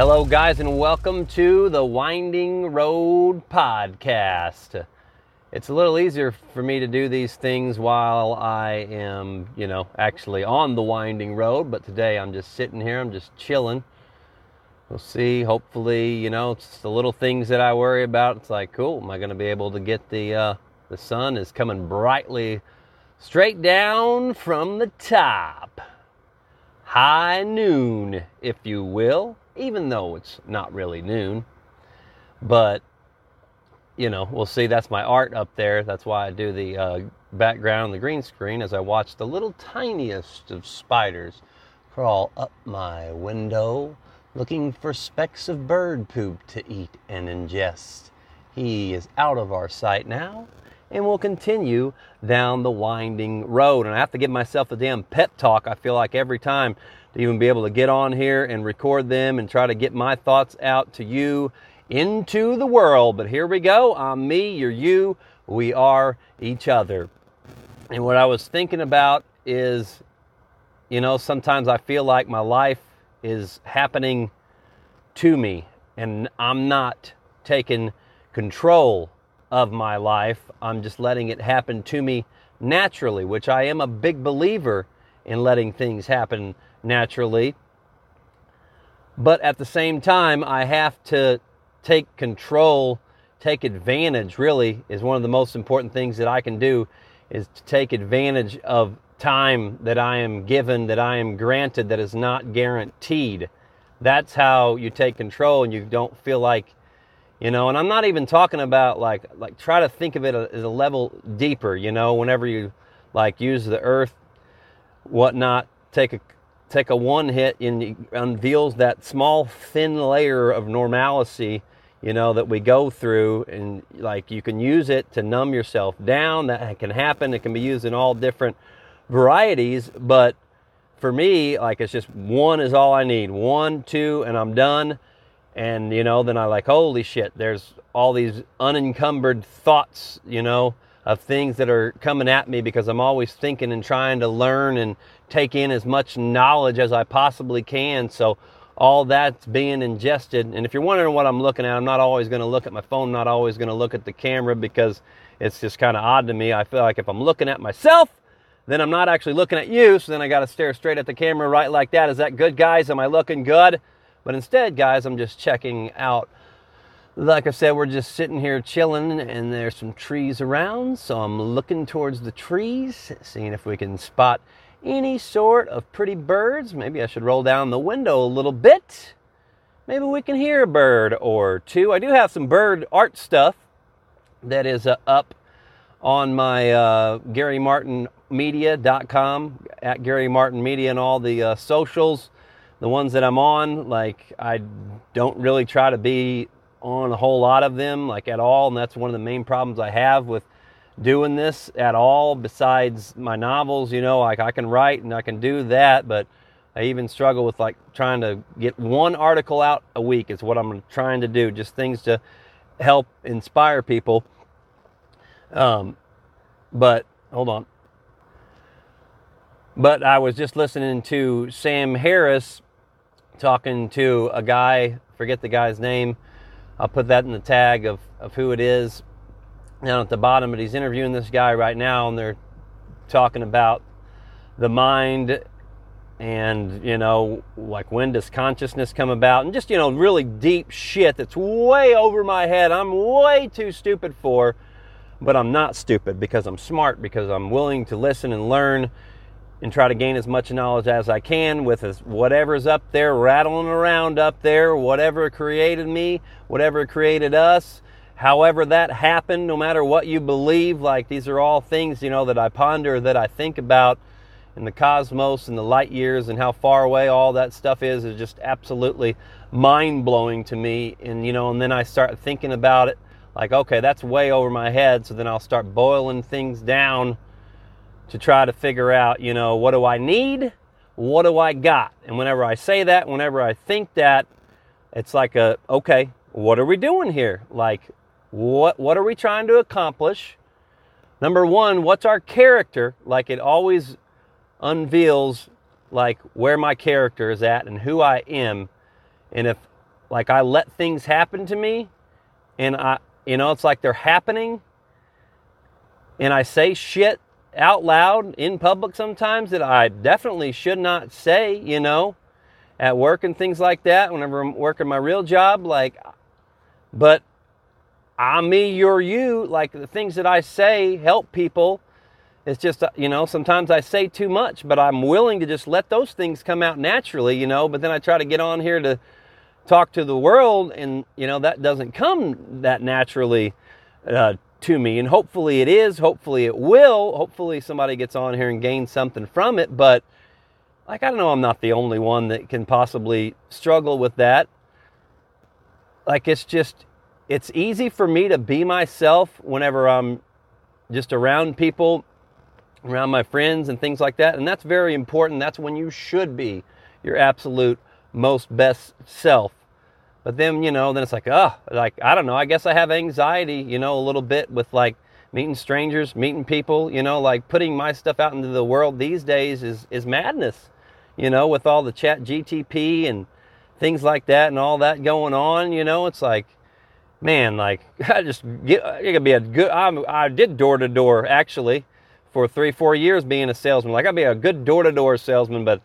Hello, guys, and welcome to the Winding Road Podcast. It's a little easier for me to do these things while I am, you know, actually on the winding road, but today I'm just sitting here, I'm just chilling. We'll see. Hopefully, you know, it's the little things that I worry about. It's like, cool, am I going to be able to get the uh, the sun is coming brightly straight down from the top. High noon, if you will even though it's not really noon. But, you know, we'll see. That's my art up there. That's why I do the uh, background, the green screen, as I watch the little tiniest of spiders crawl up my window looking for specks of bird poop to eat and ingest. He is out of our sight now and we'll continue down the winding road. And I have to give myself a damn pep talk, I feel like, every time to even be able to get on here and record them and try to get my thoughts out to you into the world. But here we go. I'm me, you're you, we are each other. And what I was thinking about is, you know, sometimes I feel like my life is happening to me and I'm not taking control of my life. I'm just letting it happen to me naturally, which I am a big believer in letting things happen naturally. But at the same time, I have to take control, take advantage, really, is one of the most important things that I can do, is to take advantage of time that I am given, that I am granted, that is not guaranteed. That's how you take control and you don't feel like, you know, and I'm not even talking about like, like try to think of it as a level deeper, you know, whenever you like use the earth, whatnot, take a take a one hit and unveils that small thin layer of normalcy you know that we go through. And like you can use it to numb yourself down. That can happen. It can be used in all different varieties. But for me like it's just one is all i need. One two and i'm done. And you know then i like holy shit there's all these unencumbered thoughts you know of things that are coming at me because i'm always thinking and trying to learn and take in as much knowledge as I possibly can. So all that's being ingested. And if you're wondering what I'm looking at, I'm not always going to look at my phone, not always going to look at the camera because it's just kind of odd to me. I feel like if I'm looking at myself, then I'm not actually looking at you. So then I got to stare straight at the camera right like that. Is that good, guys? Am I looking good? But instead, guys, I'm just checking out. Like I said, we're just sitting here chilling, and there's some trees around. So I'm looking towards the trees, seeing if we can spot any sort of pretty birds. Maybe I should roll down the window a little bit. Maybe we can hear a bird or two. I do have some bird art stuff that is uh, up on my uh, GaryMartinMedia.com at Gary Martin Media and all the uh, socials, the ones that I'm on. Like I don't really try to be on a whole lot of them, like at all, and that's one of the main problems I have with doing this at all besides my novels you know like i can write and i can do that but i even struggle with like trying to get one article out a week is what i'm trying to do just things to help inspire people. Um, but hold on. But i was just listening to sam harris talking to a guy forget the guy's name i'll put that in the tag of, of who it is down at the bottom, but he's interviewing this guy right now, and they're talking about the mind and you know like when does consciousness come about? And just you know really deep shit that's way over my head. I'm way too stupid for but i'm not stupid because i'm smart because i'm willing to listen and learn and try to gain as much knowledge as i can with whatever's up there rattling around up there whatever created me whatever created us however that happened, no matter what you believe, like these are all things, you know, that I ponder, that I think about in the cosmos and the light years and how far away all that stuff is is just absolutely mind blowing to me. And, you know, and then I start thinking about it like, okay, that's way over my head. So then I'll start boiling things down to try to figure out, you know, what do I need? What do I got? And whenever I say that, whenever I think that, it's like a, okay, what are we doing here? Like, what, what are we trying to accomplish? Number one, what's our character? Like it always unveils like where my character is at and who I am. And if like I let things happen to me and I you know it's like they're happening and I say shit out loud in public sometimes that I definitely should not say, you know, at work and things like that whenever I'm working my real job like but I'm me, you're you, like the things that I say help people. It's just, you know, sometimes I say too much, but I'm willing to just let those things come out naturally, you know, but then I try to get on here to talk to the world and, you know, that doesn't come that naturally uh, to me. And hopefully it is. Hopefully it will. Hopefully somebody gets on here and gains something from it. But like, I don't know, I'm not the only one that can possibly struggle with that. Like, it's just, it's easy for me to be myself whenever I'm just around people, around my friends and things like that. And that's very important. That's when you should be your absolute most best self. But then, you know, then it's like, oh, like, I don't know. I guess I have anxiety, you know, a little bit with like meeting strangers, meeting people, you know, like putting my stuff out into the world these days is, is madness, you know, with all the chat GTP and things like that and all that going on, you know, it's like, man, like I just get, it could be a good, I'm, I did door to door actually for three, four years being a salesman. Like I'd be a good door to door salesman, but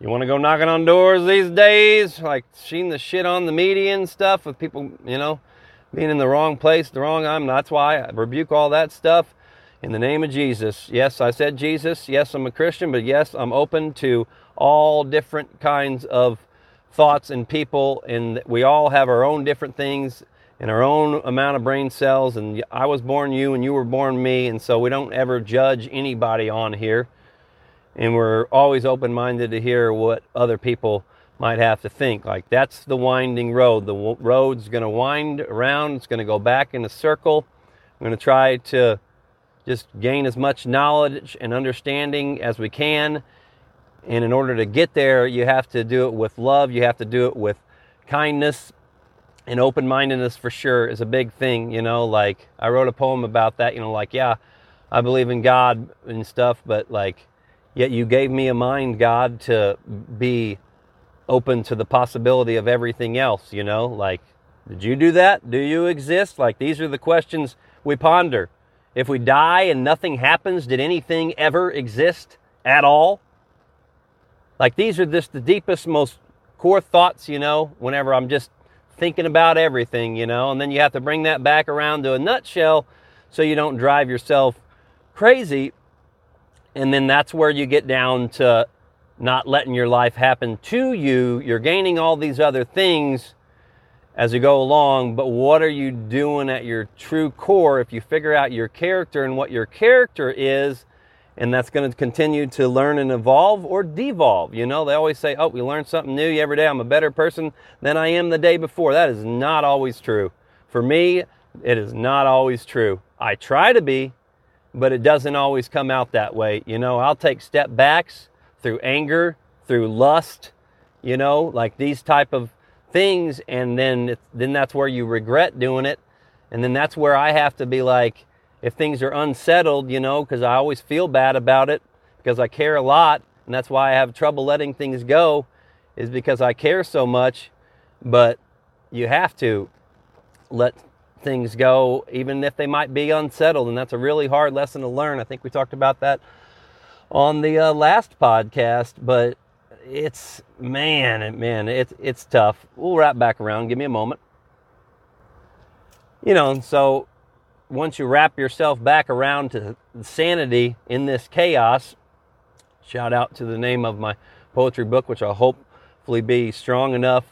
you want to go knocking on doors these days, like seeing the shit on the media and stuff with people, you know, being in the wrong place, the wrong I'm. That's why I rebuke all that stuff in the name of Jesus. Yes, I said Jesus. Yes, I'm a Christian, but yes, I'm open to all different kinds of thoughts and people, and we all have our own different things and our own amount of brain cells. And I was born you, and you were born me, and so we don't ever judge anybody on here and we're always open minded to hear what other people might have to think. Like that's the winding road. The road's going to wind around, it's going to go back in a circle. I'm going to try to just gain as much knowledge and understanding as we can. And in order to get there, you have to do it with love, you have to do it with kindness. And open mindedness for sure is a big thing, you know. Like, I wrote a poem about that, you know, like, yeah, I believe in God and stuff, but like, Yet you gave me a mind, God, to be open to the possibility of everything else, you know? Like, did you do that? Do you exist? Like, these are the questions we ponder. If we die and nothing happens, did anything ever exist at all? Like, these are just the deepest, most core thoughts, you know, whenever I'm just thinking about everything, you know? And then you have to bring that back around to a nutshell so you don't drive yourself crazy and then that's where you get down to not letting your life happen to you. You're gaining all these other things as you go along, but what are you doing at your true core if you figure out your character and what your character is? And that's going to continue to learn and evolve or devolve. You know, they always say, Oh, we learn something new every day. I'm a better person than I am the day before. That is not always true. For me, it is not always true. I try to be, but it doesn't always come out that way. You know, I'll take step backs through anger, through lust, you know, like these type of things and then then that's where you regret doing it. And then that's where I have to be like if things are unsettled, you know, cuz I always feel bad about it because I care a lot and that's why I have trouble letting things go is because I care so much, but you have to let things go, even if they might be unsettled. And that's a really hard lesson to learn. I think we talked about that on the uh, last podcast, but it's man, man, it's it's tough. We'll wrap back around. Give me a moment. You know, so once you wrap yourself back around to sanity in this chaos, shout out to the name of my poetry book, which I'll hopefully be strong enough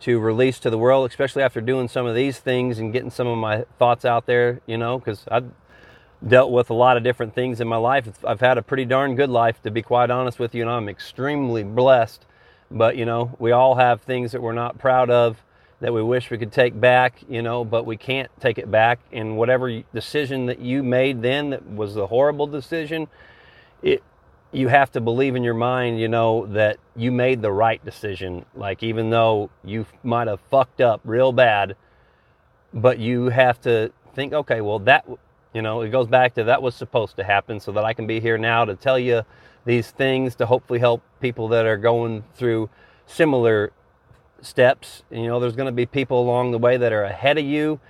to release to the world, especially after doing some of these things and getting some of my thoughts out there, you know, because I've dealt with a lot of different things in my life. I've had a pretty darn good life, to be quite honest with you, and I'm extremely blessed. But, you know, we all have things that we're not proud of that we wish we could take back, you know, but we can't take it back. And whatever decision that you made then that was a horrible decision, it you have to believe in your mind, you know, that you made the right decision. Like, even though you might have fucked up real bad, but you have to think, okay, well, that, you know, it goes back to that was supposed to happen so that I can be here now to tell you these things to hopefully help people that are going through similar steps. You know, there's going to be people along the way that are ahead of you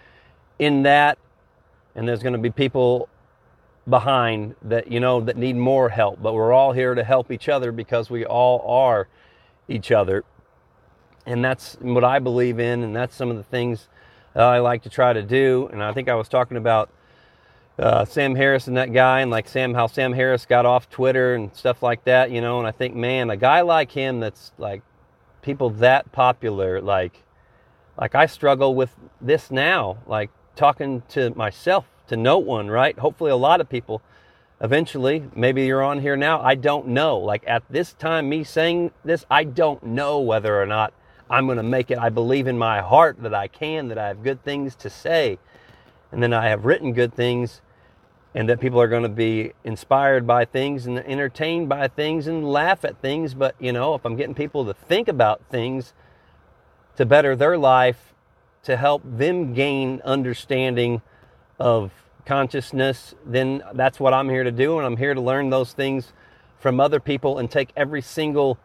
in that, and there's going to be people behind that you know that need more help. But we're all here to help each other because we all are each other, and that's what I believe in, and that's some of the things I like to try to do. And I think I was talking about uh, Sam Harris and that guy, and like Sam, how Sam Harris got off Twitter and stuff like that, you know. And I think, man, a guy like him that's like people that popular, like, like I struggle with this now, like talking to myself, to no one, right? Hopefully, a lot of people eventually. Maybe you're on here now. I don't know. Like at this time, me saying this, I don't know whether or not I'm going to make it. I believe in my heart that I can, that I have good things to say, and then I have written good things and that people are going to be inspired by things and entertained by things and laugh at things. But, you know, if I'm getting people to think about things to better their life, to help them gain understanding of consciousness, then that's what I'm here to do. And I'm here to learn those things from other people and take every single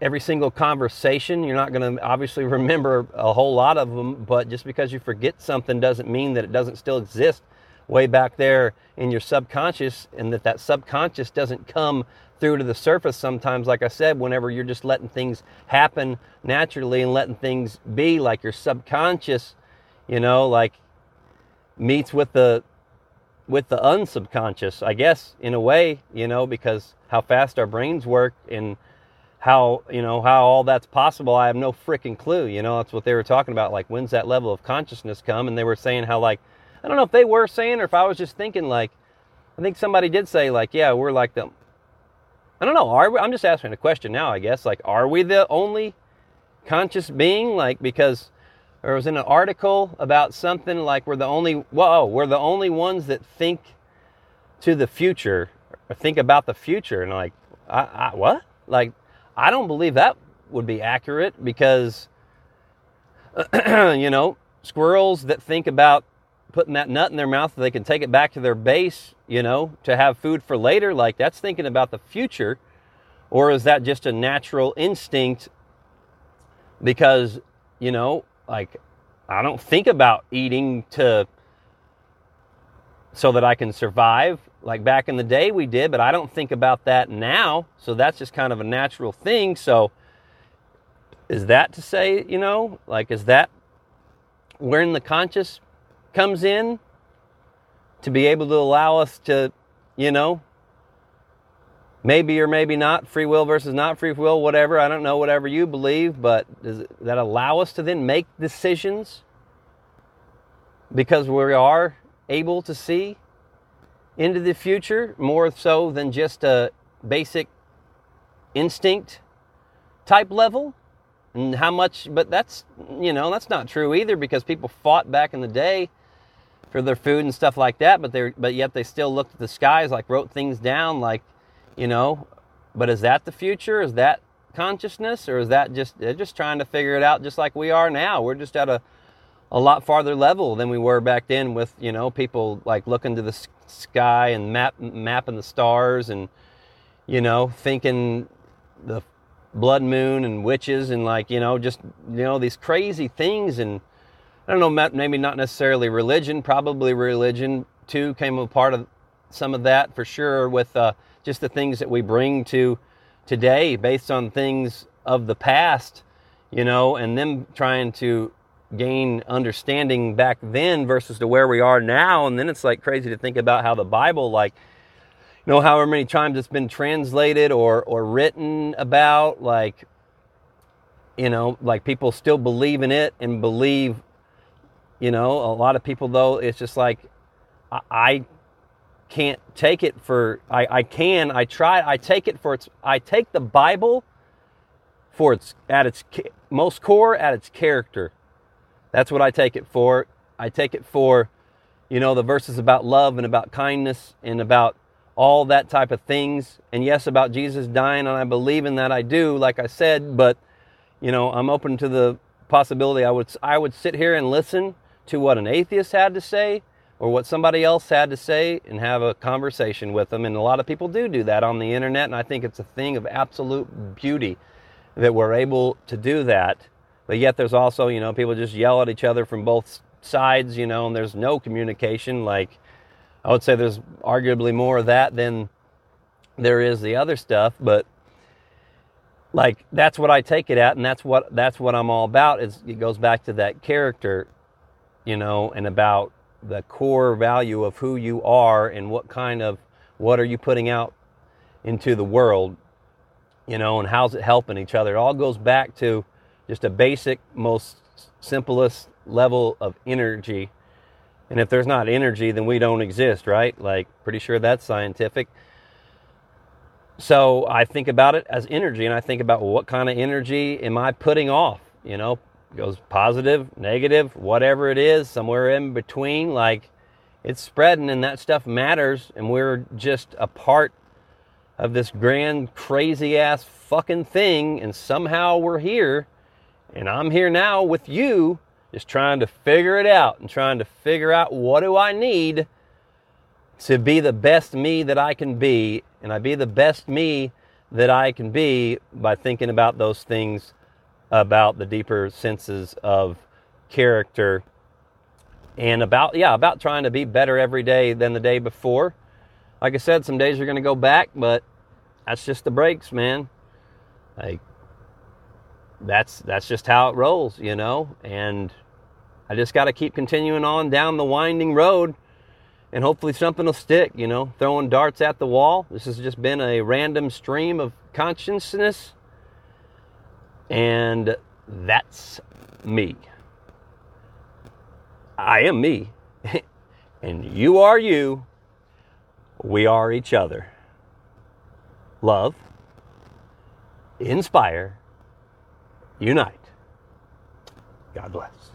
every single conversation you're not going to obviously remember a whole lot of them but just because you forget something doesn't mean that it doesn't still exist way back there in your subconscious and that that subconscious doesn't come through to the surface sometimes like i said whenever you're just letting things happen naturally and letting things be like your subconscious you know like meets with the with the unsubconscious i guess in a way you know because how fast our brains work and how you know how all that's possible i have no freaking clue you know that's what they were talking about like when's that level of consciousness come? And they were saying how like I don't know if they were saying or if I was just thinking like, I think somebody did say like, yeah, we're like them. I don't know. Are we, I'm just asking a question now, I guess. Like, are we the only conscious being? Like, because there was in an article about something like we're the only, whoa, we're the only ones that think to the future or think about the future. And like, I, I, what? Like, I don't believe that would be accurate because, you know, squirrels that think about putting that nut in their mouth so they can take it back to their base, you know, to have food for later, like that's thinking about the future? Or is that just a natural instinct because, you know, like I don't think about eating to so that I can survive like back in the day we did, but I don't think about that now. So that's just kind of a natural thing. So is that to say, you know, like is that we're in the conscious comes in to be able to allow us to, you know, maybe or maybe not, free will versus not free will, whatever. I don't know, whatever you believe, but does that allow us to then make decisions because we are able to see into the future more so than just a basic instinct type level? And how much, but that's, you know, that's not true either because people fought back in the day for their food and stuff like that, but they but yet they still looked at the skies, like wrote things down, like you know. But is that the future? Is that consciousness, or is that just they're just trying to figure it out, just like we are now? We're just at a a lot farther level than we were back then, with you know people like looking to the sky and map mapping the stars and you know thinking the blood moon and witches and like you know just you know these crazy things and I don't know, maybe not necessarily religion, probably religion too came a part of some of that for sure with uh, just the things that we bring to today based on things of the past, you know, and them trying to gain understanding back then versus to where we are now. And then it's like crazy to think about how the Bible, like, you know, however many times it's been translated or, or written about, like, you know, like people still believe in it and believe you know, a lot of people though, it's just like I, I can't take it for I, I can I try I take it for its I take the Bible for its at its most core at its character. That's what I take it for. I take it for you know the verses about love and about kindness and about all that type of things and yes about Jesus dying and I believe in that I do like I said but you know I'm open to the possibility I would I would sit here and listen to what an atheist had to say or what somebody else had to say and have a conversation with them. And a lot of people do do that on the internet. And I think it's a thing of absolute beauty that we're able to do that but yet there's also, you know, people just yell at each other from both sides, you know, and there's no communication. Like, I would say there's arguably more of that than there is the other stuff, but like that's what I take it at, and that's what that's what I'm all about. Is it goes back to that character, you know, and about the core value of who you are and what kind of what are you putting out into the world, you know, and how's it helping each other. It all goes back to just a basic, most simplest level of energy. And if there's not energy, then we don't exist, right? Like, pretty sure that's scientific. So I think about it as energy, and I think about well, what kind of energy am I putting off? You know, goes positive, negative, whatever it is, somewhere in between. Like, it's spreading, and that stuff matters, and we're just a part of this grand, crazy ass fucking thing, and somehow we're here, and I'm here now with you, just trying to figure it out and trying to figure out what do I need to be the best me that I can be, and I be the best me that I can be by thinking about those things about the deeper senses of character and about yeah about trying to be better every day than the day before like i said some days you're going to go back but that's just the breaks man like that's that's just how it rolls you know and i just got to keep continuing on down the winding road and hopefully something will stick, you know, throwing darts at the wall. This has just been a random stream of consciousness. And that's me. I am me. and you are you. We are each other. Love, inspire, unite. God bless.